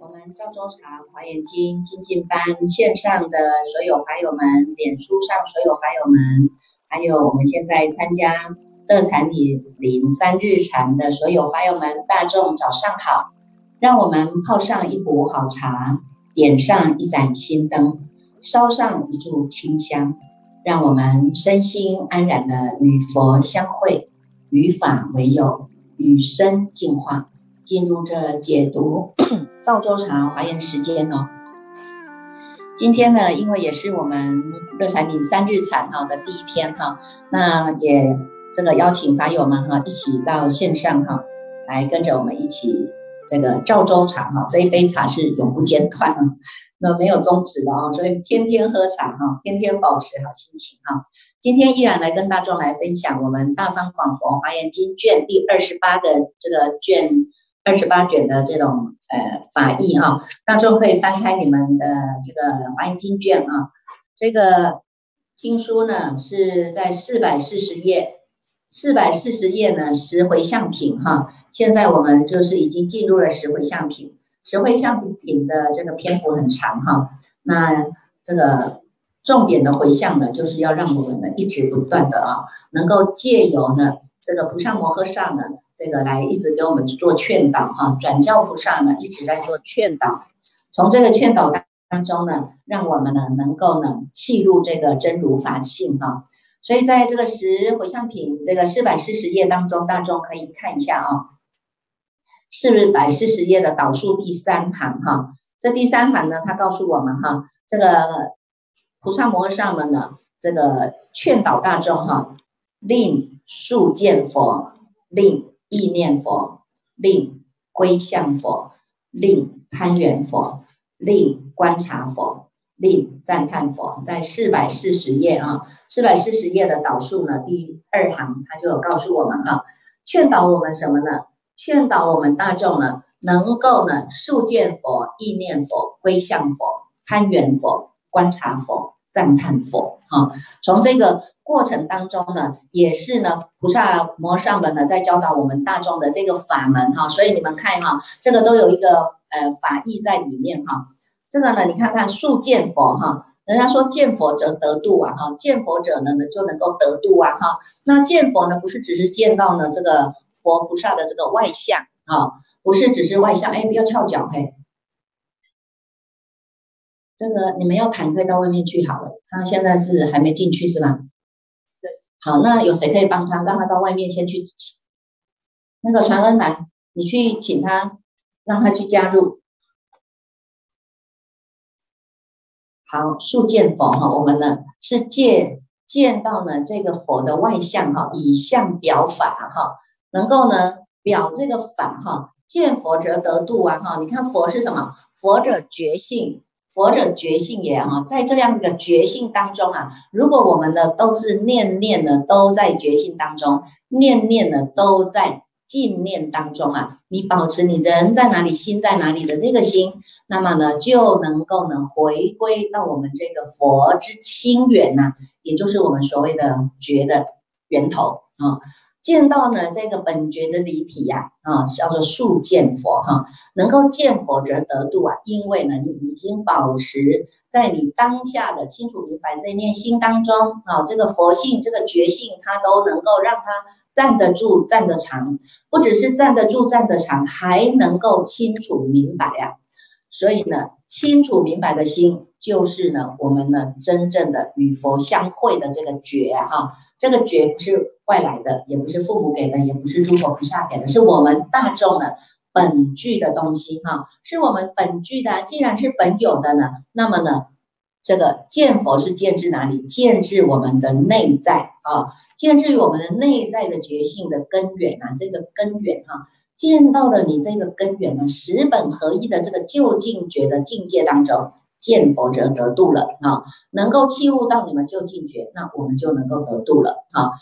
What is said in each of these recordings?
我们赵州茶华严经精进班线上的所有法友们，脸书上所有法友们，还有我们现在参加乐禅里林三日禅的所有法友们，大众早上好！让我们泡上一壶好茶，点上一盏心灯，烧上一炷清香，让我们身心安然的与佛相会，与法为友，与生进化。进入这解读 赵州茶华严时间哦。今天呢，因为也是我们热产品三日产哈的第一天哈，那也这个邀请法友们哈一起到线上哈，来跟着我们一起这个赵州茶哈，这一杯茶是永不间断啊，那没有终止的哦，所以天天喝茶哈，天天保持好心情哈。今天依然来跟大众来分享我们大方广佛华严经卷第二十八的这个卷。二十八卷的这种呃法义哈，大众可以翻开你们的这个华严经卷啊，这个经书呢是在四百四十页，四百四十页呢十回向品哈，现在我们就是已经进入了十回向品，十回向品的这个篇幅很长哈，那这个重点的回向呢，就是要让我们呢一直不断的啊，能够借由呢这个菩萨摩诃萨呢。这个来一直给我们做劝导哈，转教菩萨呢一直在做劝导，从这个劝导当当中呢，让我们呢能够呢契入这个真如法性哈。所以在这个十回向品这个四百四十页当中，大众可以看一下啊，四百四十页的导数第三行哈。这第三行呢，它告诉我们哈，这个菩萨摩诃萨们呢，这个劝导大众哈，令速见佛，令。意念佛，令归向佛，令攀缘佛，令观察佛，令赞叹佛，在四百四十页啊，四百四十页的导数呢，第二行他就有告诉我们哈，劝导我们什么呢？劝导我们大众呢，能够呢，速见佛，意念佛，归向佛，攀缘佛，观察佛。赞叹佛啊，从这个过程当中呢，也是呢，菩萨摩上门呢在教导我们大众的这个法门哈，所以你们看哈，这个都有一个呃法义在里面哈。这个呢，你看看速见佛哈，人家说见佛则得度啊哈，见佛者呢呢就能够得度啊哈。那见佛呢，不是只是见到呢这个佛菩萨的这个外相啊，不是只是外相，哎，不要翘脚嘿。这个你们要谈，可以到外面去好了。他现在是还没进去是吧？对。好，那有谁可以帮他，让他到外面先去？那个传恩来，你去请他，让他去加入。好，速见佛哈，我们呢是见见到呢这个佛的外相哈，以相表法哈，能够呢表这个法哈，见佛则得度啊哈。你看佛是什么？佛者觉性。佛者觉性也啊，在这样的觉性当中啊，如果我们呢都是念念呢都在觉性当中，念念呢都在静念当中啊，你保持你人在哪里，心在哪里的这个心，那么呢就能够呢回归到我们这个佛之清源呐，也就是我们所谓的觉的源头啊。见到呢这个本觉的离体呀，啊，叫做速见佛哈，能够见佛则得度啊，因为呢你已经保持在你当下的清楚明白这一念心当中啊，这个佛性这个觉性，它都能够让它站得住站得长，不只是站得住站得长，还能够清楚明白呀。所以呢，清楚明白的心，就是呢我们呢真正的与佛相会的这个觉哈，这个觉不是。外来的也不是父母给的，也不是诸佛菩萨给的，是我们大众的本具的东西哈，是我们本具的。既然是本有的呢，那么呢，这个见佛是见至哪里？见至我们的内在啊，见至于我们的内在的觉性的根源啊，这个根源哈，见到了你这个根源呢，十本合一的这个究竟觉的境界当中。见佛则得度了啊，能够契悟到你们究竟觉，那我们就能够得度了啊。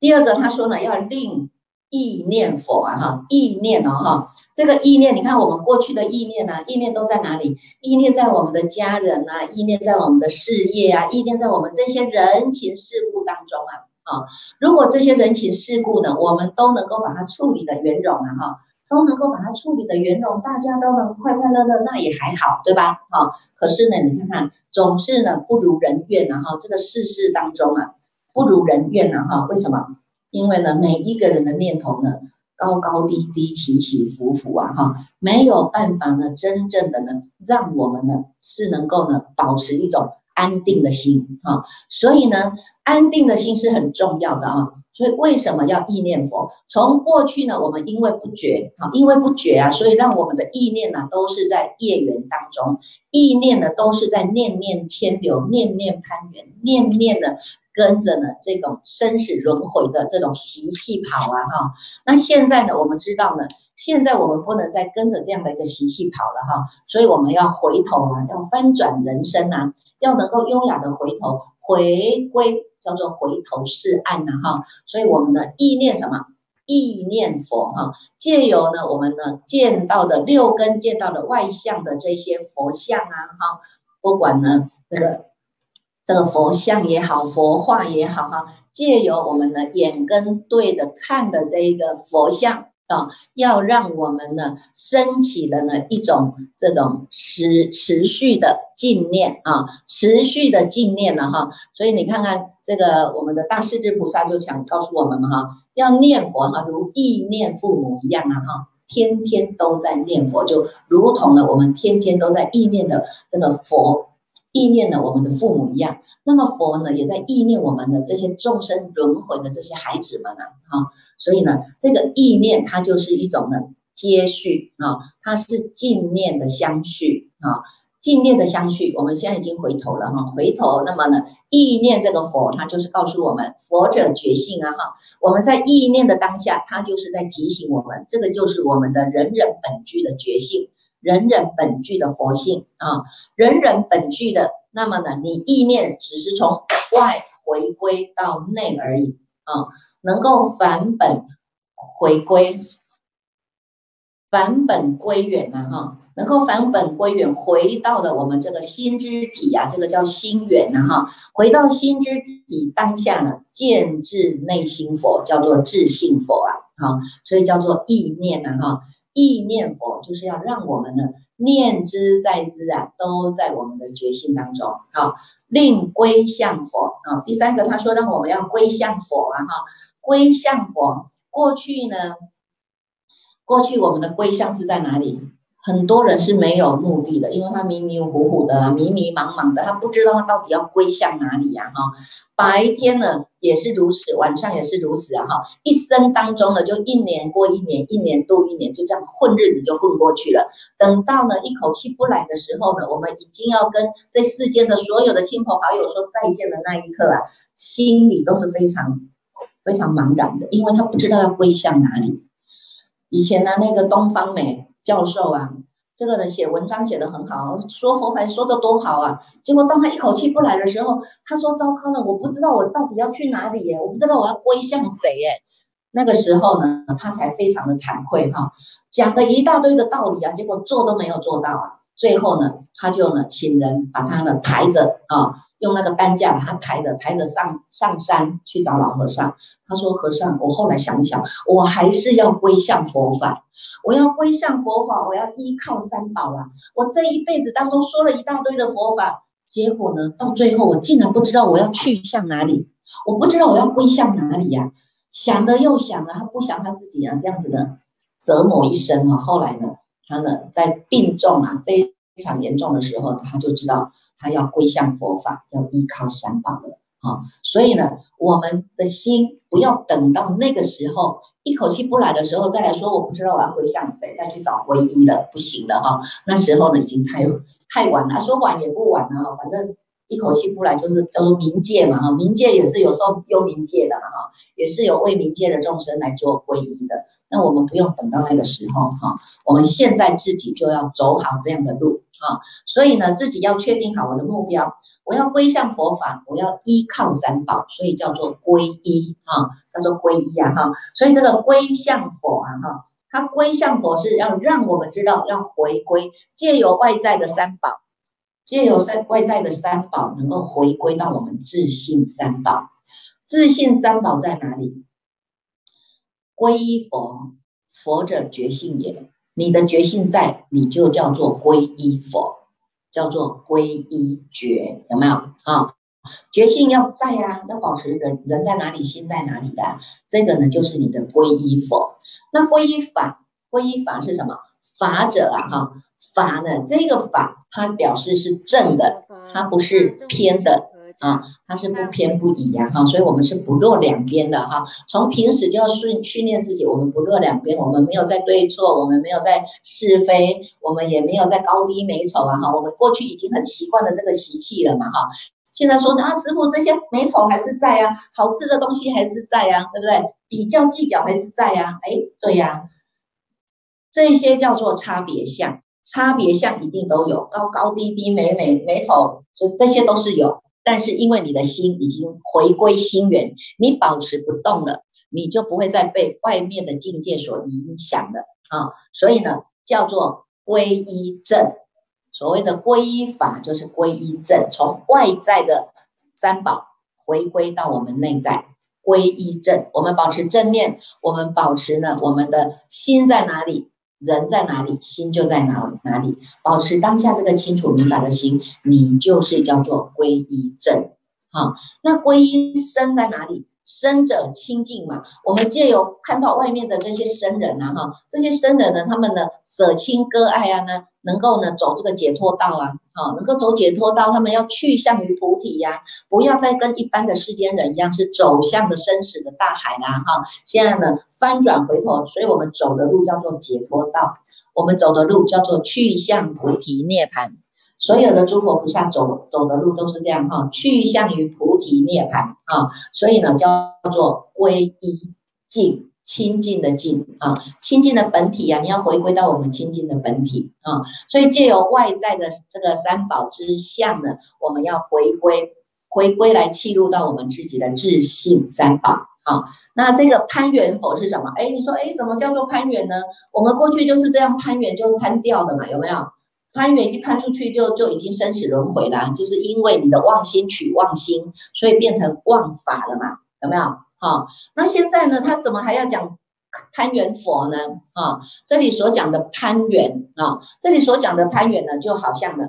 第二个，他说呢，要令意念佛啊哈，意念哦哈，这个意念，你看我们过去的意念呢，意念都在哪里？意念在我们的家人啊，意念在我们的事业啊，意念在我们这些人情世故当中啊啊，如果这些人情世故呢，我们都能够把它处理的圆融啊哈，都能够把它处理的圆融，大家都能快快乐乐，那也还好，对吧？哈，可是呢，你看看，总是呢不如人愿啊哈，这个世事当中啊，不如人愿啊哈，为什么？因为呢，每一个人的念头呢，高高低低、起起伏伏啊，哈，没有办法呢，真正的呢，让我们呢是能够呢，保持一种安定的心哈。所以呢，安定的心是很重要的啊。所以为什么要意念佛？从过去呢，我们因为不觉啊，因为不觉啊，所以让我们的意念呢，都是在业缘当中，意念呢，都是在念念牵流、念念攀缘、念念呢。跟着呢，这种生死轮回的这种习气跑啊，哈。那现在呢，我们知道呢，现在我们不能再跟着这样的一个习气跑了，哈。所以我们要回头啊，要翻转人生啊，要能够优雅的回头，回归叫做回头是岸呐，哈。所以我们的意念什么？意念佛哈，借由呢，我们呢见到的六根，见到的外相的这些佛像啊，哈，不管呢这个。这个佛像也好，佛画也好，哈，借由我们的眼跟对的看的这一个佛像啊，要让我们呢升起了呢一种这种持持续的静念啊，持续的静念了哈。所以你看看这个我们的大势至菩萨就想告诉我们嘛哈，要念佛哈，如意念父母一样啊哈，天天都在念佛，就如同呢我们天天都在意念的这个佛。意念呢，我们的父母一样，那么佛呢，也在意念我们的这些众生轮回的这些孩子们呢，哈，所以呢，这个意念它就是一种呢接续啊，它是净念的相续啊，净念的相续。我们现在已经回头了哈，回头，那么呢，意念这个佛，它就是告诉我们，佛者觉性啊哈，我们在意念的当下，它就是在提醒我们，这个就是我们的人人本具的觉性。人人本具的佛性啊，人人本具的，那么呢，你意念只是从外回归到内而已啊，能够返本回归，返本归元呐哈，能够返本归元，回到了我们这个心之体啊，这个叫心源呐哈，回到心之体当下呢，见智内心佛，叫做智性佛啊，好，所以叫做意念呐哈。意念佛就是要让我们呢念之在之啊，都在我们的觉心当中。好，令归向佛啊。第三个他说让我们要归向佛啊，哈，归向佛。过去呢，过去我们的归向是在哪里？很多人是没有目的的，因为他迷迷糊糊的、迷迷茫茫的，他不知道他到底要归向哪里呀？哈，白天呢也是如此，晚上也是如此啊！哈，一生当中呢，就一年过一年，一年度一年，就这样混日子就混过去了。等到呢一口气不来的时候呢，我们已经要跟这世间的所有的亲朋好友说再见的那一刻啊，心里都是非常非常茫然的，因为他不知道要归向哪里。以前呢，那个东方美。教授啊，这个呢写文章写得很好，说佛法说得多好啊。结果当他一口气不来的时候，他说：“糟糕了，我不知道我到底要去哪里耶，我不知道我要归向谁耶。”那个时候呢，他才非常的惭愧哈，讲了一大堆的道理啊，结果做都没有做到啊。最后呢，他就呢请人把他呢抬着啊。用那个担架把他抬着抬着上上山去找老和尚。他说：“和尚，我后来想一想，我还是要归向佛法。我要归向佛法，我要依靠三宝啊！我这一辈子当中说了一大堆的佛法，结果呢，到最后我竟然不知道我要去向哪里，我不知道我要归向哪里呀！想的又想了，他不想他自己啊，这样子的折磨一生啊。后来呢，他呢在病重啊，非常严重的时候，他就知道。”他要归向佛法，要依靠三宝了啊，所以呢，我们的心不要等到那个时候一口气不来的时候再来说，我不知道我要归向谁，再去找皈依了，不行了哈。那时候呢，已经太太晚了，说晚也不晚了哈，反正一口气不来就是叫做冥界嘛哈，冥界也是有时候幽冥界的哈，也是有为冥界的众生来做皈依的。那我们不用等到那个时候哈，我们现在自己就要走好这样的路哈。所以呢，自己要确定好我的目标，我要归向佛法，我要依靠三宝，所以叫做皈依哈，叫做皈依啊哈。所以这个归向佛啊哈。它归向佛是要让我们知道要回归，借由外在的三宝，借由三外在的三宝，能够回归到我们自信三宝。自信三宝在哪里？皈依佛，佛者觉性也。你的觉性在，你就叫做皈依佛，叫做皈依觉，有没有啊？觉性要在呀，要保持人人在哪里，心在哪里的，这个呢就是你的皈依佛。那皈依法，皈依法是什么？法者啊，哈，法呢，这个法它表示是正的，它不是偏的啊，它是不偏不倚呀，哈，所以我们是不落两边的哈。从平时就要训训练自己，我们不落两边，我们没有在对错，我们没有在是非，我们也没有在高低美丑啊，哈，我们过去已经很习惯了这个习气了嘛，哈。现在说啊，师傅这些美丑还是在呀，好吃的东西还是在呀，对不对？比较计较还是在呀，哎，对呀，这些叫做差别相，差别相一定都有，高高低低、美美美丑，就这些都是有。但是因为你的心已经回归心源，你保持不动了，你就不会再被外面的境界所影响了啊。所以呢，叫做皈依正。所谓的皈依法，就是皈依正，从外在的三宝回归到我们内在，皈依正。我们保持正念，我们保持呢，我们的心在哪里，人在哪里，心就在哪哪里。保持当下这个清楚明白的心，你就是叫做皈依正。好，那皈依生在哪里？生者清净嘛，我们借由看到外面的这些生人呐，哈，这些生人呢，他们呢舍亲割爱啊，呢能够呢走这个解脱道啊，哈，能够走解脱道，他们要去向于菩提呀，不要再跟一般的世间人一样，是走向的生死的大海啦，哈，现在呢翻转回头，所以我们走的路叫做解脱道，我们走的路叫做去向菩提涅槃。所有的诸佛菩萨走走的路都是这样哈，去向于菩提涅槃啊，所以呢叫做皈依净清净的净啊，清净的本体啊，你要回归到我们清净的本体啊，所以借由外在的这个三宝之相呢，我们要回归回归来契入到我们自己的自信三宝啊。那这个攀缘否是什么？哎，你说哎，怎么叫做攀缘呢？我们过去就是这样攀缘就攀掉的嘛，有没有？攀缘一攀出去就就已经生死轮回了，就是因为你的妄心取妄心，所以变成妄法了嘛？有没有？好，那现在呢？他怎么还要讲攀缘佛呢？啊，这里所讲的攀缘啊，这里所讲的攀缘呢，就好像呢，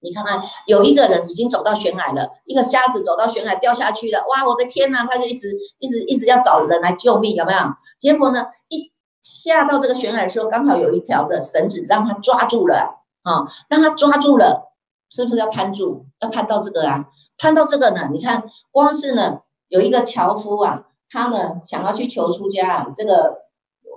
你看看有一个人已经走到悬崖了，一个瞎子走到悬崖掉下去了，哇，我的天呐，他就一直一直一直要找人来救命，有没有？结果呢，一下到这个悬崖的时候，刚好有一条的绳子让他抓住了。啊，让他抓住了，是不是要攀住？要攀到这个啊？攀到这个呢？你看，光是呢，有一个樵夫啊，他呢想要去求出家啊，这个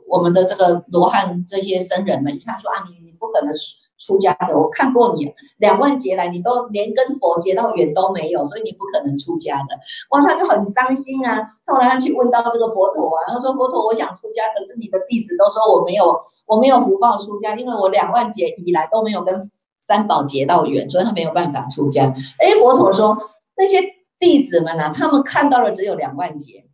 我们的这个罗汉这些僧人们，一看说啊，你你不可能出家的，我看过你两万劫来，你都连跟佛结到缘都没有，所以你不可能出家的。哇，他就很伤心啊。后来他去问到这个佛陀啊，他说佛陀，我想出家，可是你的弟子都说我没有。我没有福报出家，因为我两万劫以来都没有跟三宝结到缘，所以他没有办法出家。哎，佛陀说那些弟子们呢，他们看到了只有两万劫，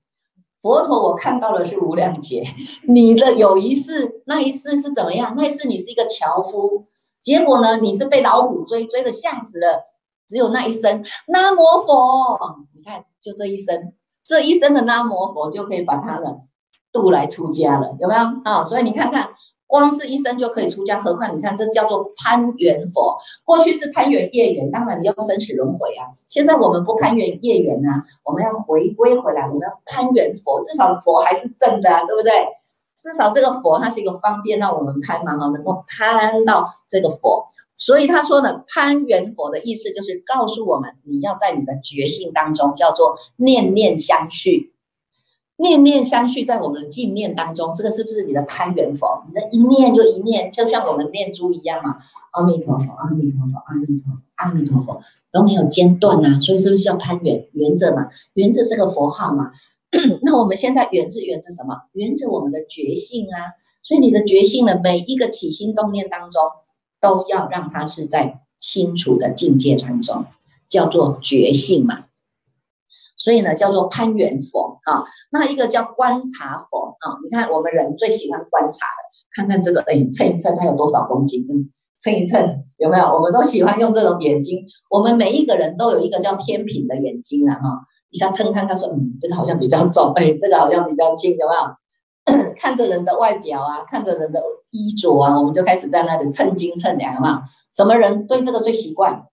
佛陀我看到的是无量劫。你的有一世，那一世是怎么样？那一世你是一个樵夫，结果呢，你是被老虎追，追的吓死了，只有那一声南无佛，你看就这一声，这一声的南无佛就可以把他的渡来出家了，有没有啊？所以你看看。光是一生就可以出家，何况你看这叫做攀缘佛。过去是攀缘业缘，当然你要生死轮回啊。现在我们不攀缘业缘啊，我们要回归回来，我们要攀缘佛，至少佛还是正的啊，对不对？至少这个佛它是一个方便让我们攀嘛，哈，能够攀到这个佛。所以他说呢，攀缘佛的意思就是告诉我们，你要在你的觉性当中叫做念念相续。念念相续在我们的净念当中，这个是不是你的攀缘佛？你的一念又一念，就像我们念珠一样嘛。阿弥陀佛，阿弥陀佛，阿弥陀佛，阿弥陀佛都没有间断呐，所以是不是叫攀缘？缘着嘛，缘着这个佛号嘛。那我们现在缘是缘着什么？缘着我们的觉性啊。所以你的觉性呢，每一个起心动念当中，都要让它是在清楚的境界当中，叫做觉性嘛。所以呢，叫做攀缘佛啊。那一个叫观察佛啊。你看，我们人最喜欢观察的，看看这个，哎，称一称它有多少公斤，嗯，称一称有没有？我们都喜欢用这种眼睛。我们每一个人都有一个叫天平的眼睛啊，哈，一下称看看说，嗯，这个好像比较重，哎，这个好像比较轻，有没有？看着人的外表啊，看着人的衣着啊，我们就开始在那里称斤称两，有没有？什么人对这个最习惯？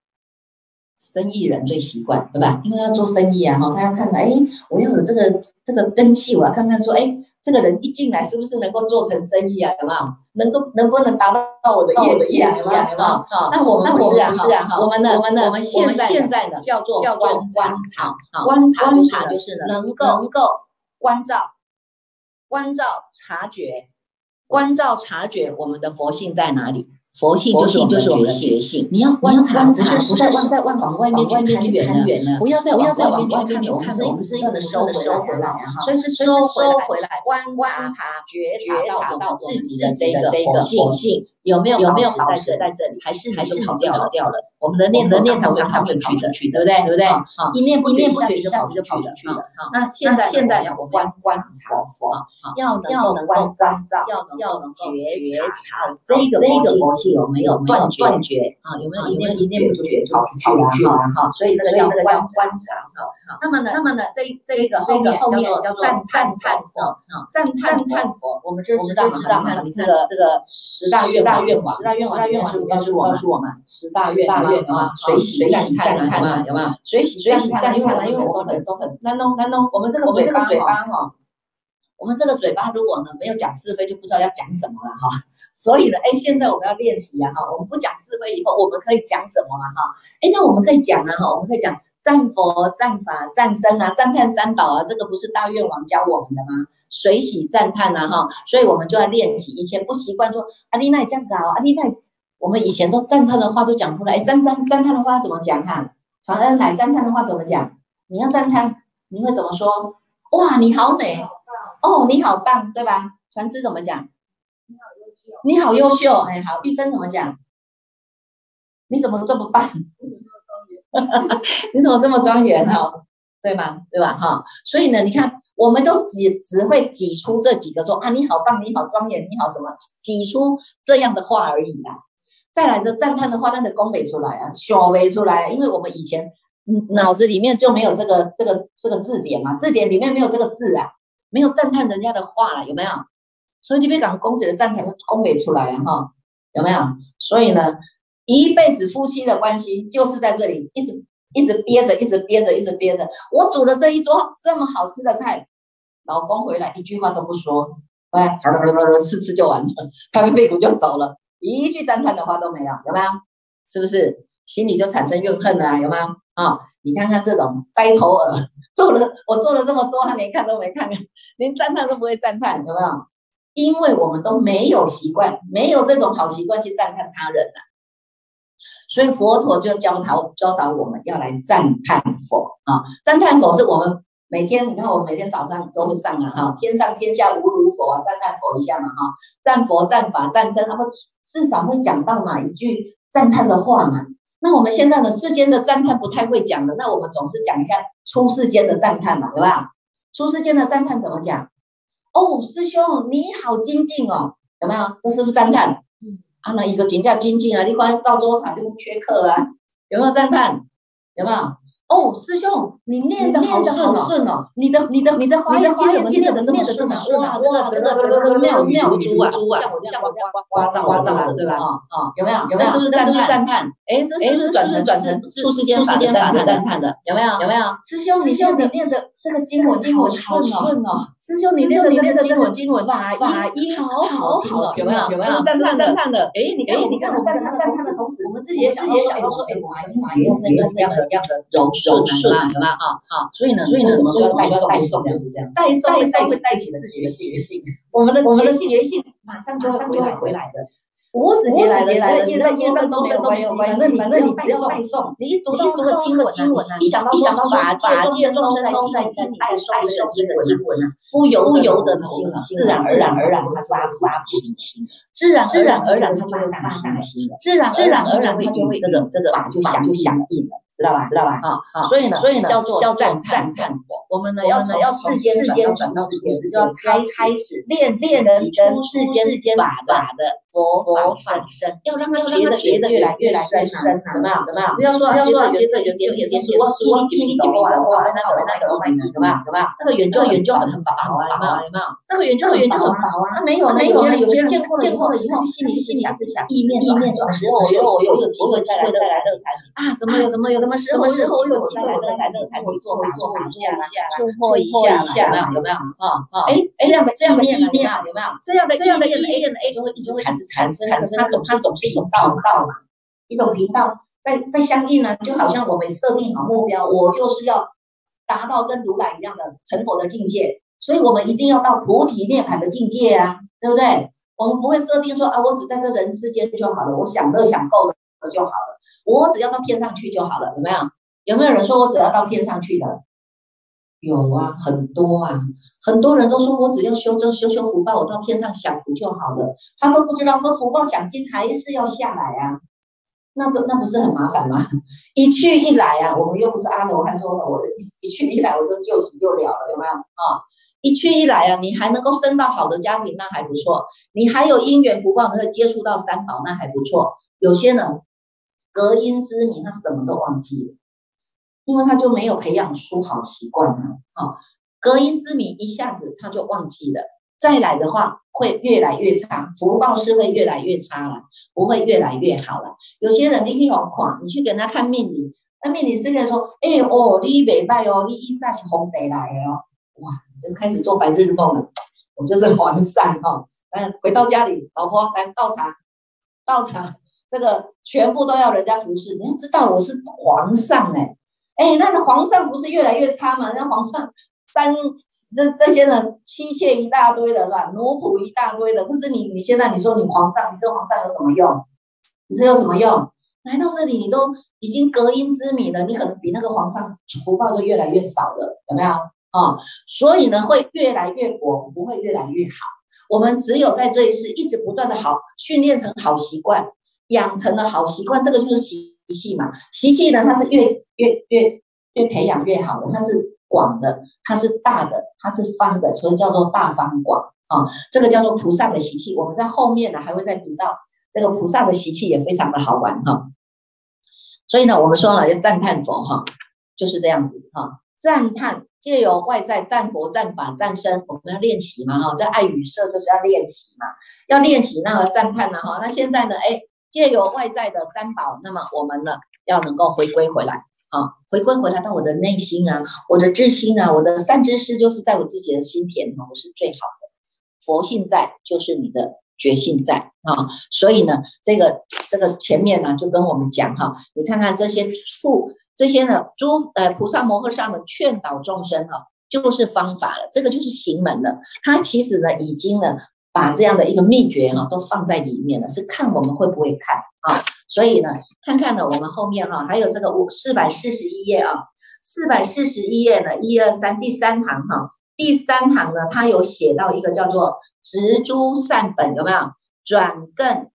生意人最习惯，对吧？因为要做生意啊，哈，他要看，哎，我要有这个这个根气，我要看看说，哎，这个人一进来是不是能够做成生意啊？有没有？能够能不能达到我的业绩啊？有没有？那我们不是啊，哈，我们的？我们的？我们现在现在呢叫做叫做观察，观察观察就是能够能够关照关照察觉关照察觉我们的佛性在哪里？佛性就是就是我们的觉性，你要观察，不是不是在往往外面去看远了，不要再不要再往外看，我们是一直是一直收收回来，所以是收回来观察觉察到自己的这个这个佛性。有没有有没有保持在这里？还是还是跑掉了掉了？我们的念的念常常跑出去的，对不对？对不对？好，一念不一念不觉一下子就跑出去了。那现在现在要观观察佛，要要能够关照，要能要能够觉察这个这个佛性有没有断断绝啊？有没有有没有一念不觉就跑出去了？哈，所以这个叫这个叫观察。好，那么呢，那么呢，这这一个后面后面叫做赞叹佛啊，赞叹叹佛，我们就知道知道哈，这个这个十大愿。大愿望，十大愿望，十大愿望是告诉告诉我们，十大愿望愿啊，随喜随喜赞叹啊，有没有？随喜随喜赞叹，因为因为我们都很难弄难弄，我们这个我们这个嘴巴哈，我们这个嘴巴如果呢没有讲是非，就不知道要讲什么了哈。所以呢，哎，现在我们要练习啊哈，我们不讲是非以后，我们可以讲什么了哈？哎，那我们可以讲呢哈，我们可以讲。赞佛、赞法、赞僧啊，赞叹三宝啊，这个不是大愿王教我们的吗？随喜赞叹啊，哈，所以我们就要练习。以前不习惯说阿丽奈这样搞，阿丽奈，我们以前都赞叹的话都讲不来，赞叹赞叹的话怎么讲哈？传恩来赞叹的话怎么讲？你要赞叹，你会怎么说？哇，你好美，哦，你好棒，对吧？传知怎么讲？你好优秀，你好优秀，哎，好，玉珍怎么讲？你怎么这么棒？你怎么这么庄严哈？对吗？对吧？哈，所以呢，你看，我们都只只会挤出这几个说啊，你好棒，你好庄严，你好什么，挤出这样的话而已啦。再来的赞叹的话，那得恭维出来啊，说维出来，因为我们以前脑子里面就没有这个这个这个字典嘛，字典里面没有这个字啊，没有赞叹人家的话了，有没有？所以你别讲公子的赞叹恭维出来啊，哈，有没有？所以呢？一辈子夫妻的关系就是在这里，一直一直憋着，一直憋着，一直憋着。我煮了这一桌这么好吃的菜，老公回来一句话都不说，哎，吃吃就完了，拍拍屁股就走了，一句赞叹的话都没有，有没有？是不是心里就产生怨恨了？有没有啊？你看看这种呆头鹅，做了我做了这么多，他连看都没看，连赞叹都不会赞叹，有没有？因为我们都没有习惯，没有这种好习惯去赞叹他人啊。所以佛陀就教导教导我们要来赞叹佛啊！赞叹佛是我们每天，你看我们每天早上都会上啊，哈，天上天下无如佛啊，赞叹佛一下嘛，哈，赞佛赞法赞僧，他们至少会讲到哪一句赞叹的话嘛。那我们现在的世间的赞叹不太会讲的，那我们总是讲一下出世间的赞叹嘛，对吧？出世间的赞叹怎么讲？哦，师兄你好精进哦，有没有？这是不是赞叹？啊，那一个评价精进啊，你看赵州厂就不缺课啊，有没有赞叹？有没有？哦，师兄，你念的好顺哦，你的你的你的华严经怎么念的这么顺啊？哇，这个这个这个妙妙珠啊，像我像我这样刮刮刮刮的，对吧？啊啊，有没有？有没有？是不是赞叹？赞叹？哎，这是不是转成转成出世间法的赞叹的？有没有？有没有？师兄，师兄，你念的这个经文经文好顺哦，师兄你念的念的经文经文法法音好好听哦，有没有有没有赞叹赞叹的？哎，你看你看我赞叹赞叹的同时，我们自己也自己也想到说，哎，法音法音这个这样的这样的柔顺顺有没有啊？好，所以呢所以呢什么说带带带送就是这样，代送带送会带起自己的觉性，我们的我们的觉性马上马上就会回来的。无始劫来的，业在业上都生都没有关系，反正你只要拜诵，你一读到这个经文啊，一想到一想到法界众生都在听你爱诵这个经文啊，不由不由得的心，自然而然而然它发发自然自然而然它就会发大心，自然自然而然它就会这个这个法就响就响应了。知道吧？知道吧？啊啊！所以呢，所以呢，叫做叫赞赞叹佛。我们呢，要呢，要世间世间转到世间，就要开开始练练习跟世间世间法法的佛佛法身，要让他觉得觉得越来越深深啊！怎么样？怎么样？不要说不要说接着有点有点说说听你讲完话，那个那个怎么样？怎么样？怎么样？那个圆就圆就很薄啊！有没有？有没有？那个圆就圆就很薄啊！那没有没有有些人见过了见过了以后就心里就想是想意念意念说，时候我有我有有机会再来再来乐财啊！怎么有怎么有怎么？什么时候我有机会我再乐才会做打做打下突破一下有没有有没有啊啊哎这样的这样的意念有没有这样的这样的 A N A 就会一直产生产生产生它总它总是一种道道嘛一种频道在在相应呢就好像我们设定好目标我就是要达到跟如来一样的成佛的境界所以我们一定要到菩提涅槃的境界啊对不对我们不会设定说啊我只在这人世间就好了我享乐享够了就好了，我只要到天上去就好了，有没有？有没有人说我只要到天上去的？有啊，很多啊，很多人都说我只要修正修修福报，我到天上享福就好了。他都不知道，说福报享尽还是要下来啊，那这那不是很麻烦吗？一去一来啊，我们又不是阿罗汉说我的，我一去一来我就就死就了了，有没有啊？一去一来啊，你还能够生到好的家庭，那还不错。你还有因缘福报，能够接触到三宝，那还不错。有些人。隔音之谜，他什么都忘记了，因为他就没有培养出好习惯啊。好，隔音之谜一下子他就忘记了，再来的话会越来越差，福报是会越来越差了，不会越来越好了。有些人你可以往看，你去给他看命理，那命理师跟他说：“哎哦，你没拜哦，你一下是红得来的哦。”哇，就开始做白日梦了。我就是皇上哈，嗯，回到家里，老婆来倒茶，倒茶。这个全部都要人家服侍，你要知道我是皇上哎哎，那个皇上不是越来越差吗？那皇上三这这些人妻妾一大堆的是吧？奴仆一大堆的，可是你你现在你说你皇上，你是皇上有什么用？你是有什么用？来到这里你都已经隔音之谜了，你可能比那个皇上福报就越来越少了，有没有啊？所以呢，会越来越薄，不会越来越好。我们只有在这一世一直不断的好训练成好习惯。养成了好习惯，这个就是习气嘛。习气呢，它是越越越越培养越好的，它是广的，它是大的，它是方的，所以叫做大方广啊。这个叫做菩萨的习气。我们在后面呢还会再读到这个菩萨的习气也非常的好玩哈。所以呢，我们说了要赞叹佛哈，就是这样子哈。赞叹借由外在赞佛、赞法、赞身，我们要练习嘛哈。在爱与色就是要练习嘛，要练习那个赞叹呢哈。那现在呢，哎。借由外在的三宝，那么我们呢要能够回归回来啊，回归回来到我的内心啊，我的智心啊，我的善知识就是在我自己的心田啊，我是最好的佛性在，就是你的觉性在啊，所以呢，这个这个前面呢就跟我们讲哈，你看看这些处这些呢诸呃菩萨摩诃萨们劝导众生哈，就是方法了，这个就是行门了，它其实呢已经呢。把这样的一个秘诀哈都放在里面了，是看我们会不会看啊？所以呢，看看呢，我们后面哈还有这个五四百四十一页啊，四百四十一页呢，一二三第三行哈，第三行呢，它有写到一个叫做植诸善本，有没有？转更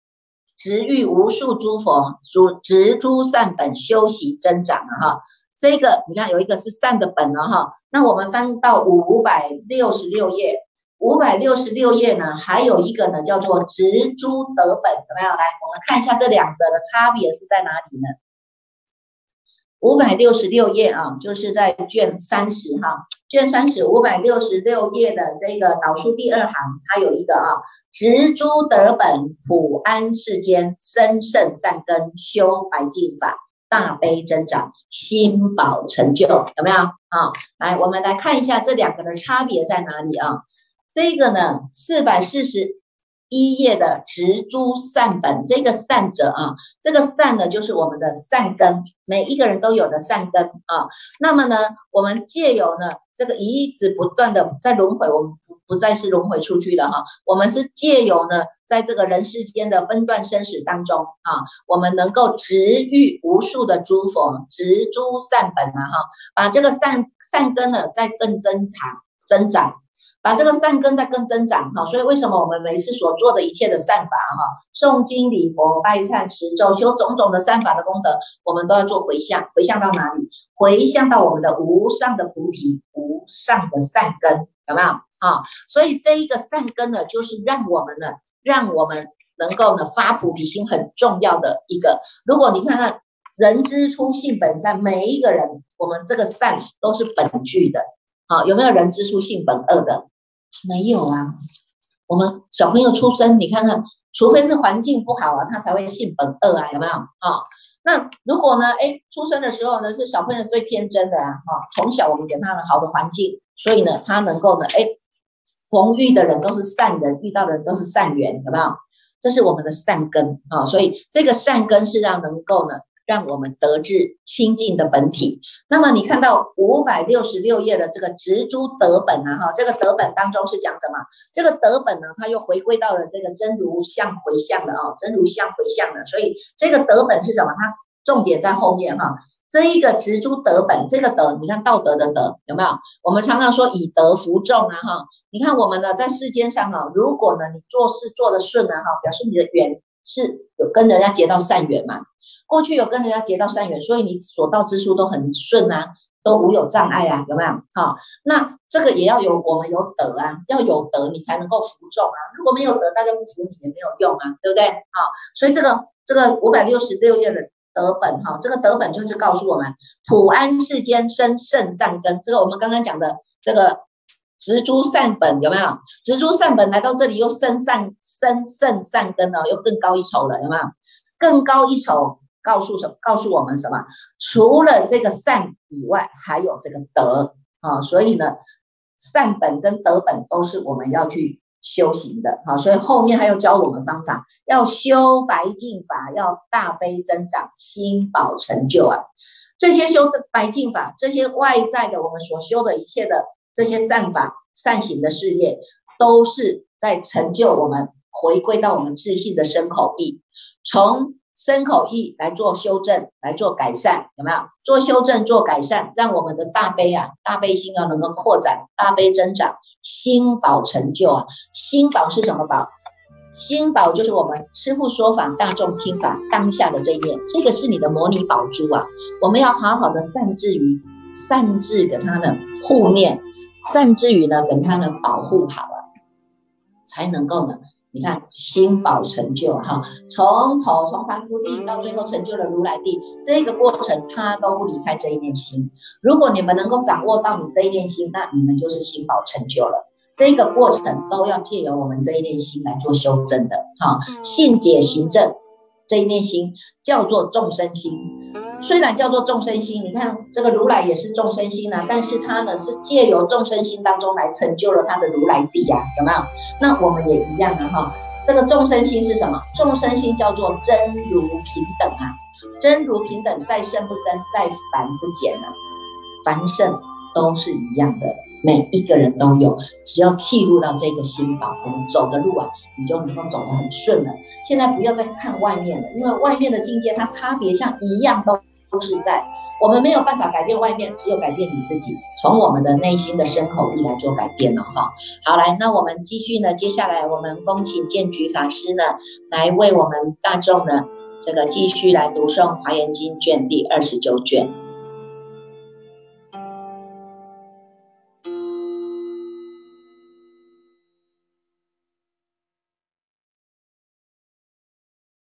植育无数诸佛，诸植诸善本修习增长了哈。这个你看有一个是善的本了哈，那我们翻到五百六十六页。五百六十六页呢，还有一个呢，叫做植诸得本，有没有？来，我们看一下这两者的差别是在哪里呢？五百六十六页啊，就是在卷三十哈，卷三十五百六十六页的这个导数第二行，它有一个啊，植诸得本，普安世间，生胜善根，修白净法。大悲增长，心宝成就，有没有啊？来，我们来看一下这两个的差别在哪里啊？这个呢，四百四十一页的植株善本，这个善者啊，这个善呢，就是我们的善根，每一个人都有的善根啊。那么呢，我们借由呢，这个一直不断的在轮回，我们。不再是轮回出去的哈，我们是借由呢，在这个人世间的分段生死当中啊，我们能够植育无数的诸佛，植诸善本啊哈，把这个善善根呢再更增长增长，把这个善根再更增长哈。所以为什么我们每次所做的一切的善法哈，诵经礼佛拜忏持咒修种种的善法的功德，我们都要做回向，回向到哪里？回向到我们的无上的菩提，无上的善根，有没有？啊，所以这一个善根呢，就是让我们呢，让我们能够呢发菩提心很重要的一个。如果你看看人之初性本善，每一个人我们这个善都是本具的。好，有没有人之初性本恶的？没有啊。我们小朋友出生，你看看，除非是环境不好啊，他才会性本恶啊，有没有？啊，那如果呢，哎，出生的时候呢是小朋友最天真的啊，哈，从小我们给他了好的环境，所以呢，他能够呢，哎。逢遇的人都是善人，遇到的人都是善缘，有没有？这是我们的善根啊，所以这个善根是让能够呢，让我们得至清净的本体。那么你看到五百六十六页的这个植诸德本啊，哈，这个德本当中是讲什么？这个德本呢，它又回归到了这个真如相回向的啊，真如相回向的，所以这个德本是什么？它重点在后面哈。这一个植诸德本，这个德，你看道德的德有没有？我们常常说以德服众啊，哈，你看我们呢在世间上啊，如果呢你做事做得顺啊，哈，表示你的缘是有跟人家结到善缘嘛。过去有跟人家结到善缘，所以你所到之处都很顺啊，都无有障碍啊，有没有？好，那这个也要有我们有德啊，要有德你才能够服众啊。如果没有德，大家不服你也没有用啊，对不对？好，所以这个这个五百六十六页的。德本哈，这个德本就是告诉我们，普安世间生圣善根。这个我们刚刚讲的这个植诸善本有没有？植诸善本来到这里又生善生胜善根了，又更高一筹了，有没有？更高一筹告诉什？告诉我们什么？除了这个善以外，还有这个德啊。所以呢，善本跟德本都是我们要去。修行的哈，所以后面还要教我们方法，要修白净法，要大悲增长，心宝成就啊。这些修的白净法，这些外在的我们所修的一切的这些善法、善行的事业，都是在成就我们回归到我们自信的身口意，从。身口意来做修正，来做改善，有没有？做修正，做改善，让我们的大悲啊，大悲心啊，能够扩展，大悲增长，心宝成就啊。心宝是什么宝？心宝就是我们师父说法，大众听法当下的这一念，这个是你的模拟宝珠啊。我们要好好的善治于善治给他的护念，善至于呢等他呢保护好了，才能够呢。你看，心宝成就哈，从头从凡夫地到最后成就了如来地，这个过程他都不离开这一念心。如果你们能够掌握到你这一念心，那你们就是心宝成就了。这个过程都要借由我们这一念心来做修正的哈，信解行正这一念心叫做众生心。虽然叫做众生心，你看这个如来也是众生心啊，但是他呢是借由众生心当中来成就了他的如来地呀，有没有？那我们也一样啊，哈，这个众生心是什么？众生心叫做真如平等啊，真如平等，再生不增，再凡不减啊，凡圣都是一样的，每一个人都有，只要记入到这个心宝，我们走的路啊，你就能够走得很顺了。现在不要再看外面了，因为外面的境界它差别像一样都。都是在我们没有办法改变外面，只有改变你自己，从我们的内心的深口意来做改变了哈。好，来，那我们继续呢，接下来我们恭请建局法师呢，来为我们大众呢，这个继续来读诵《华严经》卷第二十九卷。